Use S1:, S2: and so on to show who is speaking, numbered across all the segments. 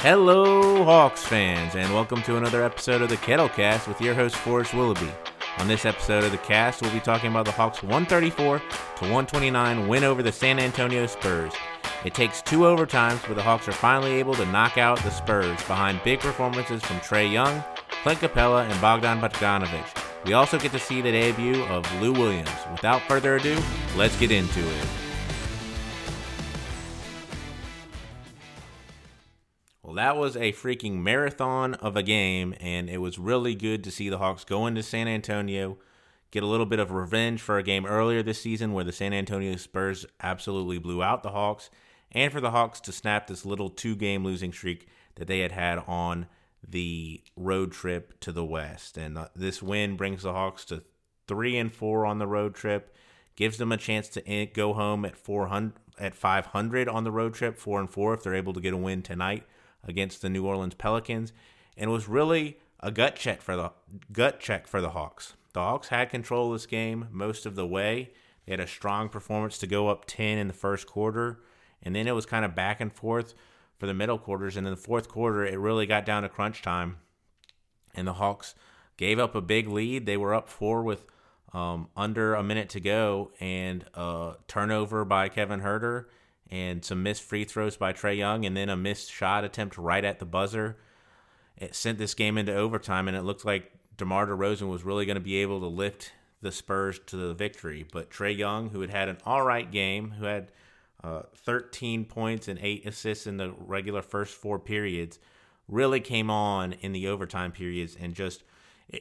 S1: Hello, Hawks fans, and welcome to another episode of the Kettlecast with your host, Forrest Willoughby. On this episode of the cast, we'll be talking about the Hawks' 134 to 129 win over the San Antonio Spurs. It takes two overtimes, but the Hawks are finally able to knock out the Spurs behind big performances from Trae Young, Clint Capela, and Bogdan Bogdanovic. We also get to see the debut of Lou Williams. Without further ado, let's get into it. That was a freaking marathon of a game, and it was really good to see the Hawks go into San Antonio, get a little bit of revenge for a game earlier this season where the San Antonio Spurs absolutely blew out the Hawks, and for the Hawks to snap this little two game losing streak that they had had on the road trip to the West. And uh, this win brings the Hawks to three and four on the road trip, gives them a chance to go home at 400 at 500 on the road trip, four and four if they're able to get a win tonight against the New Orleans Pelicans, and was really a gut check for the gut check for the Hawks. The Hawks had control of this game most of the way. They had a strong performance to go up 10 in the first quarter, and then it was kind of back and forth for the middle quarters. And in the fourth quarter, it really got down to crunch time, and the Hawks gave up a big lead. They were up four with um, under a minute to go, and a turnover by Kevin Huerter and some missed free throws by Trae Young, and then a missed shot attempt right at the buzzer. It sent this game into overtime, and it looked like DeMar DeRozan was really going to be able to lift the Spurs to the victory. But Trae Young, who had had an all right game, who had uh, 13 points and eight assists in the regular first four periods, really came on in the overtime periods and just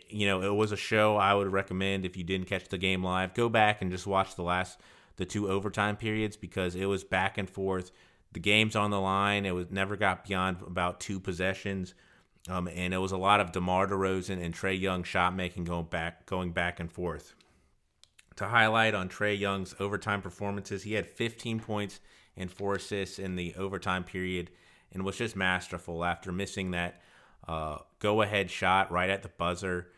S1: you know it was a show I would recommend if you didn't catch the game live go back and just watch the last the two overtime periods because it was back and forth. The game's on the line. It was never got beyond about two possessions. Um, and it was a lot of DeMar DeRozan and Trae Young shot making going back going back and forth. To highlight on Trae Young's overtime performances, he had 15 points and four assists in the overtime period and was just masterful after missing that uh, go ahead shot right at the buzzer.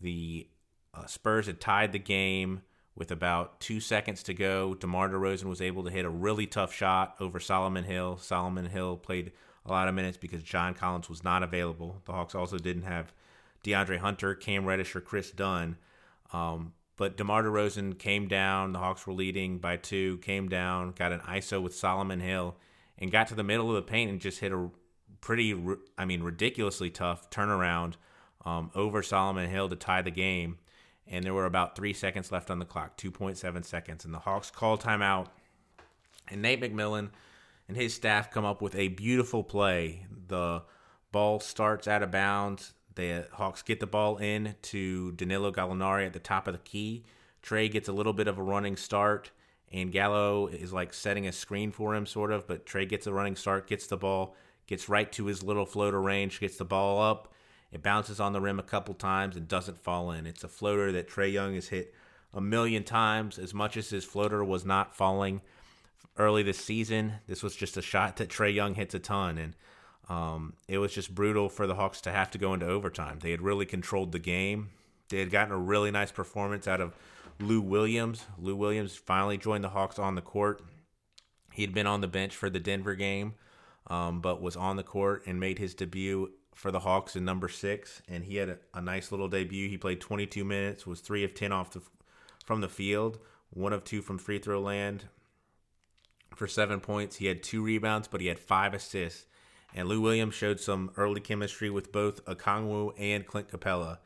S1: The uh, Spurs had tied the game with about two seconds to go, DeMar DeRozan was able to hit a really tough shot over Solomon Hill. Solomon Hill played a lot of minutes because John Collins was not available. The Hawks also didn't have DeAndre Hunter, Cam Reddish, or Kris Dunn. Um, but DeMar DeRozan came down. The Hawks were leading by two, came down, got an ISO with Solomon Hill, and got to the middle of the paint and just hit a pretty, I mean, ridiculously tough turnaround um, over Solomon Hill to tie the game and there were about three seconds left on the clock 2.7 seconds. And the Hawks call timeout. And Nate McMillan and his staff come up with a beautiful play. The ball starts out of bounds. The Hawks get the ball in to Danilo Gallinari at the top of the key. Trae gets a little bit of a running start, and Gallo is like setting a screen for him, sort of. But Trae gets a running start, gets the ball, gets right to his little floater range, gets the ball up, it bounces on the rim a couple times and doesn't fall in. It's a floater that Trae Young has hit a million times. As much as his floater was not falling early this season, this was just a shot that Trae Young hits a ton. And um, it was just brutal for the Hawks to have to go into overtime. They had really controlled the game. They had gotten a really nice performance out of Lou Williams. Lou Williams finally joined the Hawks on the court. He'd been on the bench for the Denver game, um, but was on the court and made his debut for the Hawks in number six, and he had a, a, nice little debut. He played 22 minutes, was three of 10 off the from the field, one of two from free throw land for seven points. He had two rebounds, but he had five assists. And Lou Williams showed some early chemistry with both Okongwu and Clint Capela.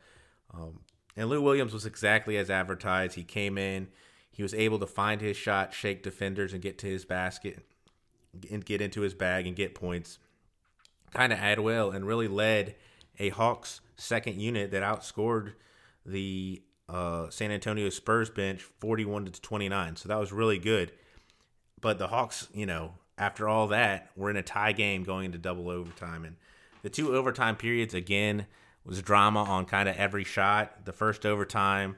S1: Um, and Lou Williams was exactly as advertised. He came in, he was able to find his shot, shake defenders, and get to his basket, and get into his bag and get points kind of add well and really led a Hawks second unit that outscored the uh, San Antonio Spurs bench 41 to 29. So that was really good. But the Hawks, you know, after all that, we're in a tie game going into double overtime. And the two overtime periods, again, was drama on kind of every shot. The first overtime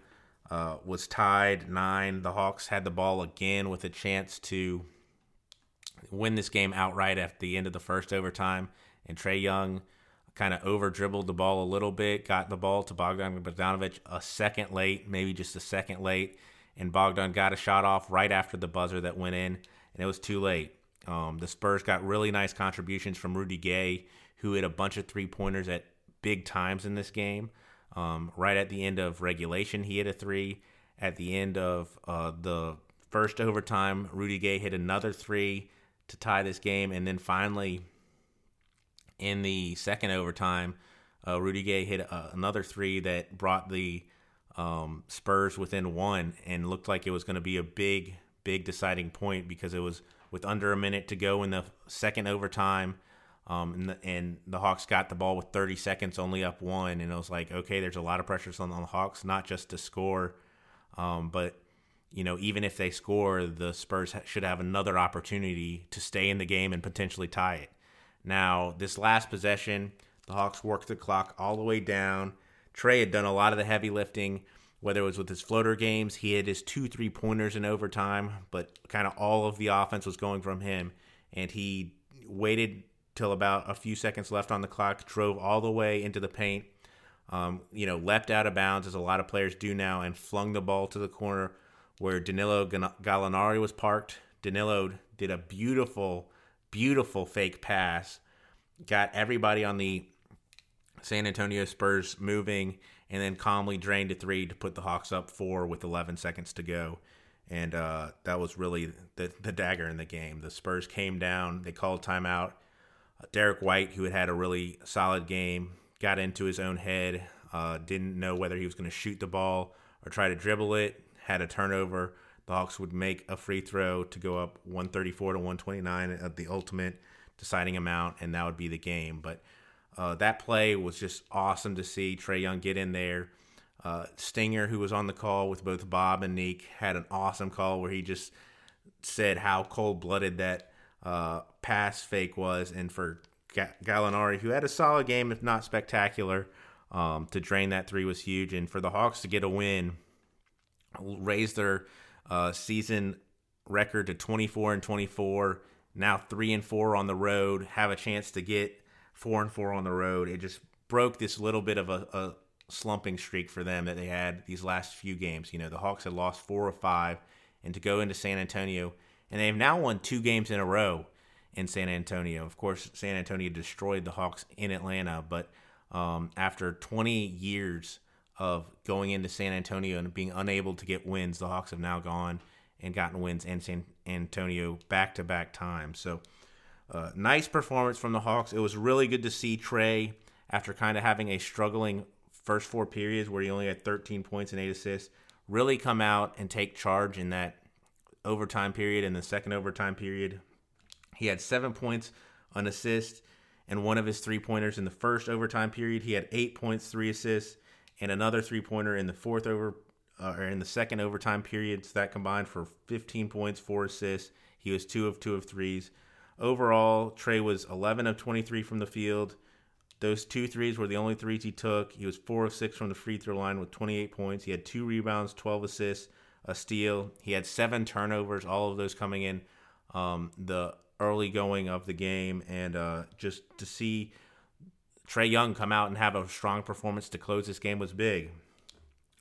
S1: uh, was tied nine. The Hawks had the ball again with a chance to win this game outright at the end of the first overtime and Trae Young kind of over dribbled the ball a little bit, got the ball to Bogdan Bogdanovic a second late, maybe just a second late, and Bogdan got a shot off right after the buzzer that went in, and it was too late. Um, the Spurs got really nice contributions from Rudy Gay, who hit a bunch of three pointers at big times in this game. Um, right at the end of regulation, he hit a three. At the end of uh, the first overtime, Rudy Gay hit another three to tie this game. And then finally, in the second overtime, uh, Rudy Gay hit uh, another three that brought the um, Spurs within one and looked like it was going to be a big, big deciding point because it was with under a minute to go in the second overtime. Um, and, the, and, the, Hawks got the ball with 30 seconds, only up one, and it was like, okay, there's a lot of pressures on, on the Hawks, not just to score, um, but you know, even if they score, the Spurs should have another opportunity to stay in the game and potentially tie it. Now, this last possession, the Hawks worked the clock all the way down. Trae had done a lot of the heavy lifting, whether it was with his floater games, he had his two three pointers in overtime, but kind of all of the offense was going from him. And he waited till about a few seconds left on the clock, drove all the way into the paint, um, you know, leapt out of bounds as a lot of players do now, and flung the ball to the corner where Danilo Gallinari was parked. Danilo did a beautiful, beautiful fake pass, got everybody on the San Antonio Spurs moving, and then calmly drained a three to put the Hawks up four with 11 seconds to go. And uh, that was really the, the dagger in the game. The Spurs came down, they called timeout. Derrick White, who had had a really solid game, got into his own head, uh, didn't know whether he was going to shoot the ball or try to dribble it, had a turnover. The Hawks would make a free throw to go up 134 to 129 at the ultimate deciding amount, and that would be the game. But uh, that play was just awesome to see Trae Young get in there. Uh, Stinger, who was on the call with both Bob and Nique, had an awesome call where he just said how cold blooded that uh, pass fake was. And for Gallinari, who had a solid game, if not spectacular, um, to drain that three was huge. And for the Hawks to get a win, raise their uh, season record to 24 and 24, now 3 and 4 on the road, have a chance to get four and four on the road. It just broke this little bit of a, a slumping streak for them that they had these last few games. You know, the Hawks had lost four or five, and to go into San Antonio, and they've now won two games in a row in San Antonio. Of course, San Antonio destroyed the Hawks in Atlanta, but um, after 20 years of going into San Antonio and being unable to get wins, the Hawks have now gone and gotten wins in San Antonio back to back times. So uh, nice performance from the Hawks. It was really good to see Trae after kind of having a struggling first four periods where he only had 13 points and eight assists, really come out and take charge in that overtime period and the second overtime period. He had seven points, an assist, and one of his three pointers in the first overtime period. He had eight points, three assists, and another three pointer in the fourth over uh, or in the second overtime period. So that combined for 15 points, four assists. He was two of two of threes. Overall, Trae was 11 of 23 from the field. Those two threes were the only threes he took. He was four of six from the free throw line with 28 points. He had two rebounds, 12 assists, a steal. He had seven turnovers, all of those coming in um, the early going of the game. And uh, just to see Trae Young come out and have a strong performance to close this game was big.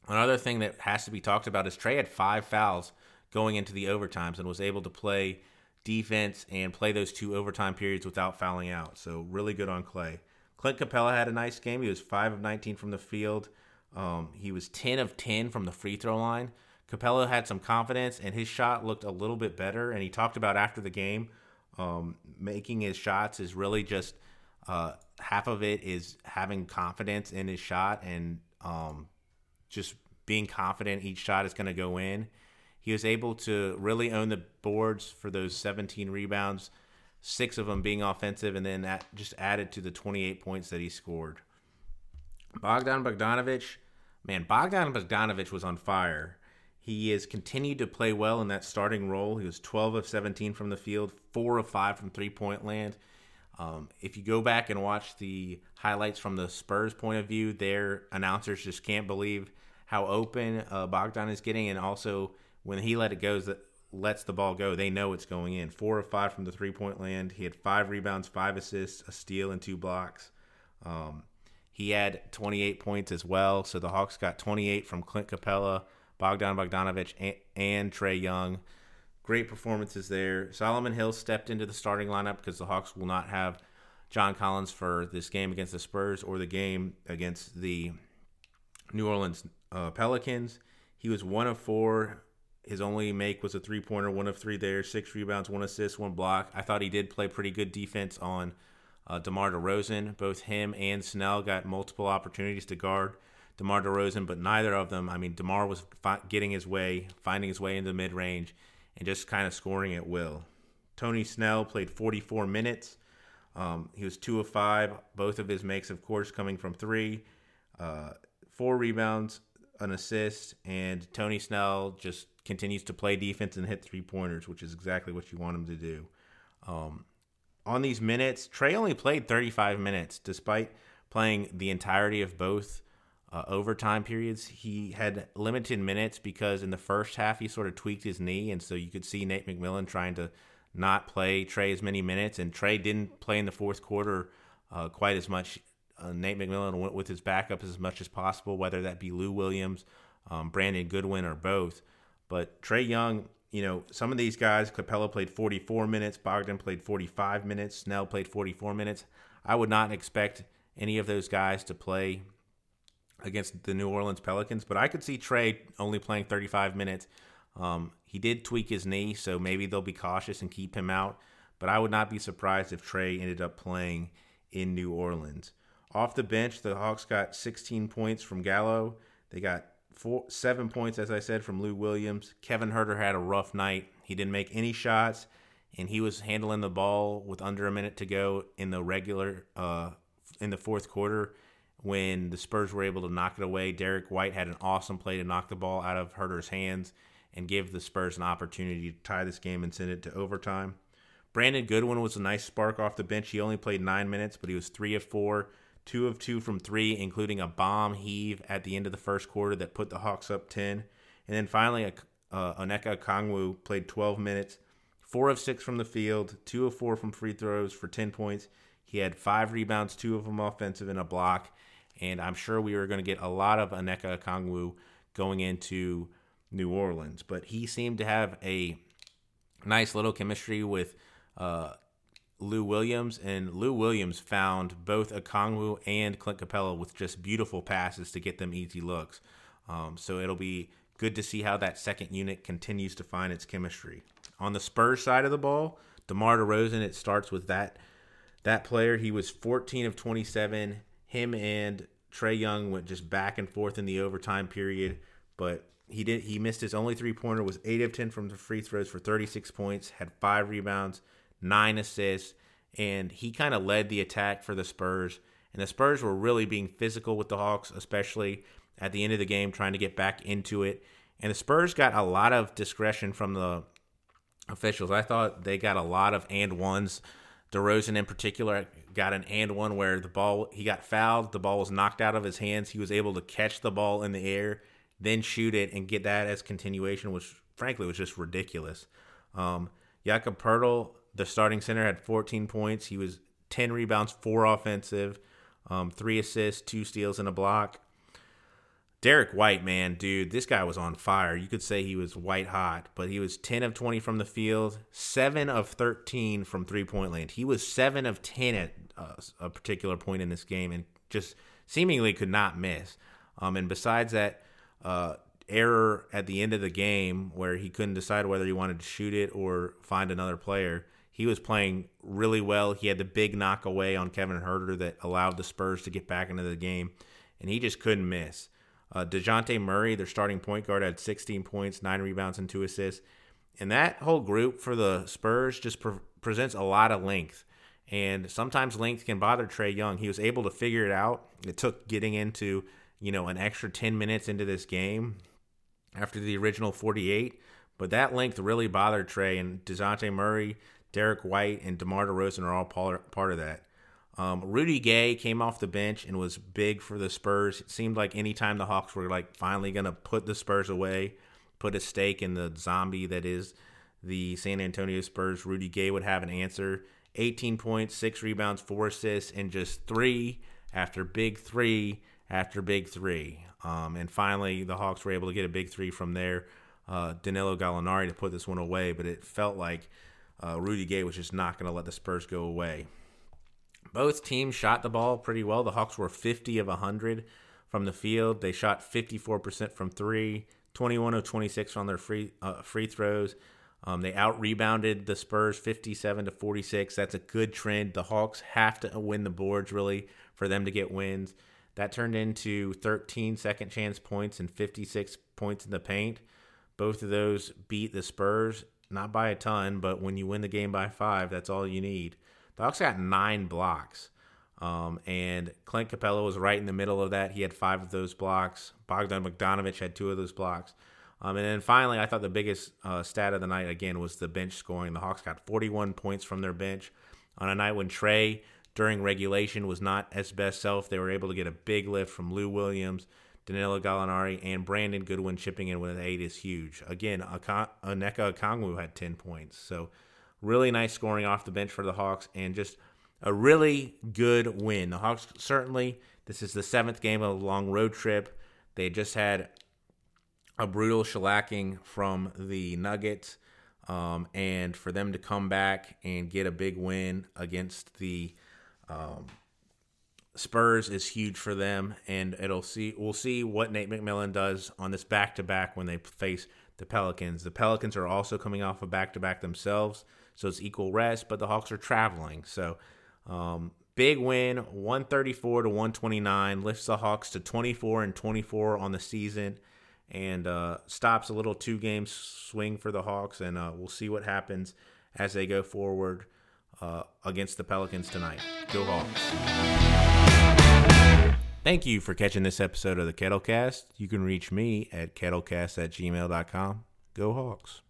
S1: Another thing that has to be talked about is Trae had five fouls going into the overtimes and was able to play defense and play those two overtime periods without fouling out. So really good on Clay. Clint Capela had a nice game. He was five of 19 from the field. Um, he was 10 of 10 from the free throw line. Capela had some confidence and his shot looked a little bit better. And he talked about after the game, um, making his shots is really just uh, half of it is having confidence in his shot and um, just being confident each shot is going to go in. He was able to really own the boards for those 17 rebounds, six of them being offensive, and then that just added to the 28 points that he scored. Bogdan Bogdanovic, man, Bogdan Bogdanovic was on fire. He has continued to play well in that starting role. He was 12 of 17 from the field, 4 of 5 from three point land. Um, if you go back and watch the highlights from the Spurs' point of view, their announcers just can't believe how open uh, Bogdan is getting, and also when he let it go, lets the ball go, they know it's going in. Four of five from the three point land. He had five rebounds, five assists, a steal, and two blocks. Um, he had 28 points as well. So the Hawks got 28 from Clint Capela, Bogdan Bogdanovic, and, and Trae Young. Great performances there. Solomon Hill stepped into the starting lineup because the Hawks will not have John Collins for this game against the Spurs or the game against the New Orleans uh, Pelicans. He was one of four. His only make was a three pointer, one of three there, six rebounds, one assist, one block. I thought he did play pretty good defense on uh, DeMar DeRozan. Both him and Snell got multiple opportunities to guard DeMar DeRozan, but neither of them. I mean, DeMar was fi- getting his way, finding his way into the mid range, and just kind of scoring at will. Tony Snell played 44 minutes. Um, he was two of five. Both of his makes, of course, coming from three. Uh, four rebounds, an assist, and Tony Snell just continues to play defense and hit three pointers, which is exactly what you want him to do. Um, on these minutes, Trae only played 35 minutes, despite playing the entirety of both uh, overtime periods. He had limited minutes because in the first half he sort of tweaked his knee, and so you could see Nate McMillan trying to not play Trae as many minutes, and Trae didn't play in the fourth quarter uh, quite as much. Uh, Nate McMillan went with his backup as much as possible, whether that be Lou Williams, um, Brandon Goodwin, or both. But Trae Young, you know, some of these guys, Capela played 44 minutes, Bogdan played 45 minutes, Snell played 44 minutes. I would not expect any of those guys to play against the New Orleans Pelicans, but I could see Trae only playing 35 minutes. Um, he did tweak his knee, so maybe they'll be cautious and keep him out. But I would not be surprised if Trae ended up playing in New Orleans. Off the bench, the Hawks got 16 points from Gallo. They got four, seven points, as I said, from Lou Williams. Kevin Huerter had a rough night. He didn't make any shots, and he was handling the ball with under a minute to go in the regular uh, in the fourth quarter when the Spurs were able to knock it away. Derrick White had an awesome play to knock the ball out of Huerter's hands and give the Spurs an opportunity to tie this game and send it to overtime. Brandon Goodwin was a nice spark off the bench. He only played nine minutes, but he was three of four, two of two from three, including a bomb heave at the end of the first quarter that put the Hawks up 10. And then finally, uh, Onyeka Okongwu played 12 minutes, four of six from the field, two of four from free throws for 10 points. He had five rebounds, two of them offensive, and a block and I'm sure we were going to get a lot of Onyeka Okongwu going into New Orleans. But he seemed to have a nice little chemistry with uh, Lou Williams, and Lou Williams found both Okongwu and Clint Capela with just beautiful passes to get them easy looks. Um, so it'll be good to see how that second unit continues to find its chemistry. On the Spurs side of the ball, DeMar DeRozan, it starts with that that player. He was 14 of 27 him and Trae Young went just back and forth in the overtime period, but he did he missed his only three pointer was 8 of 10 from the free throws for 36 points, had 5 rebounds, 9 assists, and he kind of led the attack for the Spurs. And the Spurs were really being physical with the Hawks, especially at the end of the game trying to get back into it. And the Spurs got a lot of discretion from the officials. I thought they got a lot of and ones. DeRozan in particular got an and one where the ball he got fouled, the ball was knocked out of his hands. He was able to catch the ball in the air, then shoot it and get that as continuation, which frankly was just ridiculous. Um, Jakob Poeltl, the starting center, had 14 points. He was 10 rebounds, four offensive, um, three assists, two steals, and a block. Derrick White, man, dude, this guy was on fire. You could say he was white hot, but he was 10 of 20 from the field, 7 of 13 from three point land. He was 7 of 10 at uh, a particular point in this game and just seemingly could not miss. Um, and besides that uh, error at the end of the game where he couldn't decide whether he wanted to shoot it or find another player, he was playing really well. He had the big knock away on Kevin Huerter that allowed the Spurs to get back into the game, and he just couldn't miss. Uh, DeJounte Murray, their starting point guard, had 16 points, nine rebounds, and two assists. And that whole group for the Spurs just pre- presents a lot of length. And sometimes length can bother Trae Young. He was able to figure it out. It took getting into, you know, an extra 10 minutes into this game after the original 48. But that length really bothered Trae. And DeJounte Murray, Derrick White, and DeMar DeRozan are all part of that. Um, Rudy Gay came off the bench and was big for the Spurs. It seemed like anytime the Hawks were like finally going to put the Spurs away, put a stake in the zombie that is the San Antonio Spurs, Rudy Gay would have an answer. 18 points, six rebounds, four assists, and just three after big three after big three. Um, and finally, the Hawks were able to get a big three from there. uh, Danilo Gallinari to put this one away, but it felt like uh, Rudy Gay was just not going to let the Spurs go away. Both teams shot the ball pretty well. The Hawks were 50 of 100 from the field. They shot 54% from three, 21 of 26 on their free uh, free throws. Um, they out rebounded the Spurs 57 to 46. That's a good trend. The Hawks have to win the boards really for them to get wins. That turned into 13 second chance points and 56 points in the paint. Both of those beat the Spurs, not by a ton, but when you win the game by five, that's all you need. Hawks got nine blocks. Um, and Clint Capela was right in the middle of that. He had five of those blocks. Bogdan Bogdanovic had two of those blocks. Um, and then finally, I thought the biggest uh, stat of the night again was the bench scoring. The Hawks got 41 points from their bench on a night when Trae, during regulation was not as best self. They were able to get a big lift from Lou Williams, Danilo Gallinari, and Brandon Goodwin chipping in with eight is huge. Again, Onyeka Okongwu had 10 points. So really nice scoring off the bench for the Hawks and just a really good win. The Hawks certainly, this is the seventh game of a long road trip. They just had a brutal shellacking from the Nuggets. Um, and for them to come back and get a big win against the um, Spurs is huge for them, and it'll see we'll see what Nate McMillan does on this back to back when they face the Pelicans. The Pelicans are also coming off a back to back themselves, so it's equal rest. But the Hawks are traveling, so um, big win, one thirty four to one twenty nine, lifts the Hawks to twenty four and twenty four on the season and uh, stops a little two game swing for the Hawks. And uh, we'll see what happens as they go forward uh, against the Pelicans tonight. Go Hawks. Thank you for catching this episode of the Kettlecast. You can reach me at kettlecast at gmail.com. Go Hawks.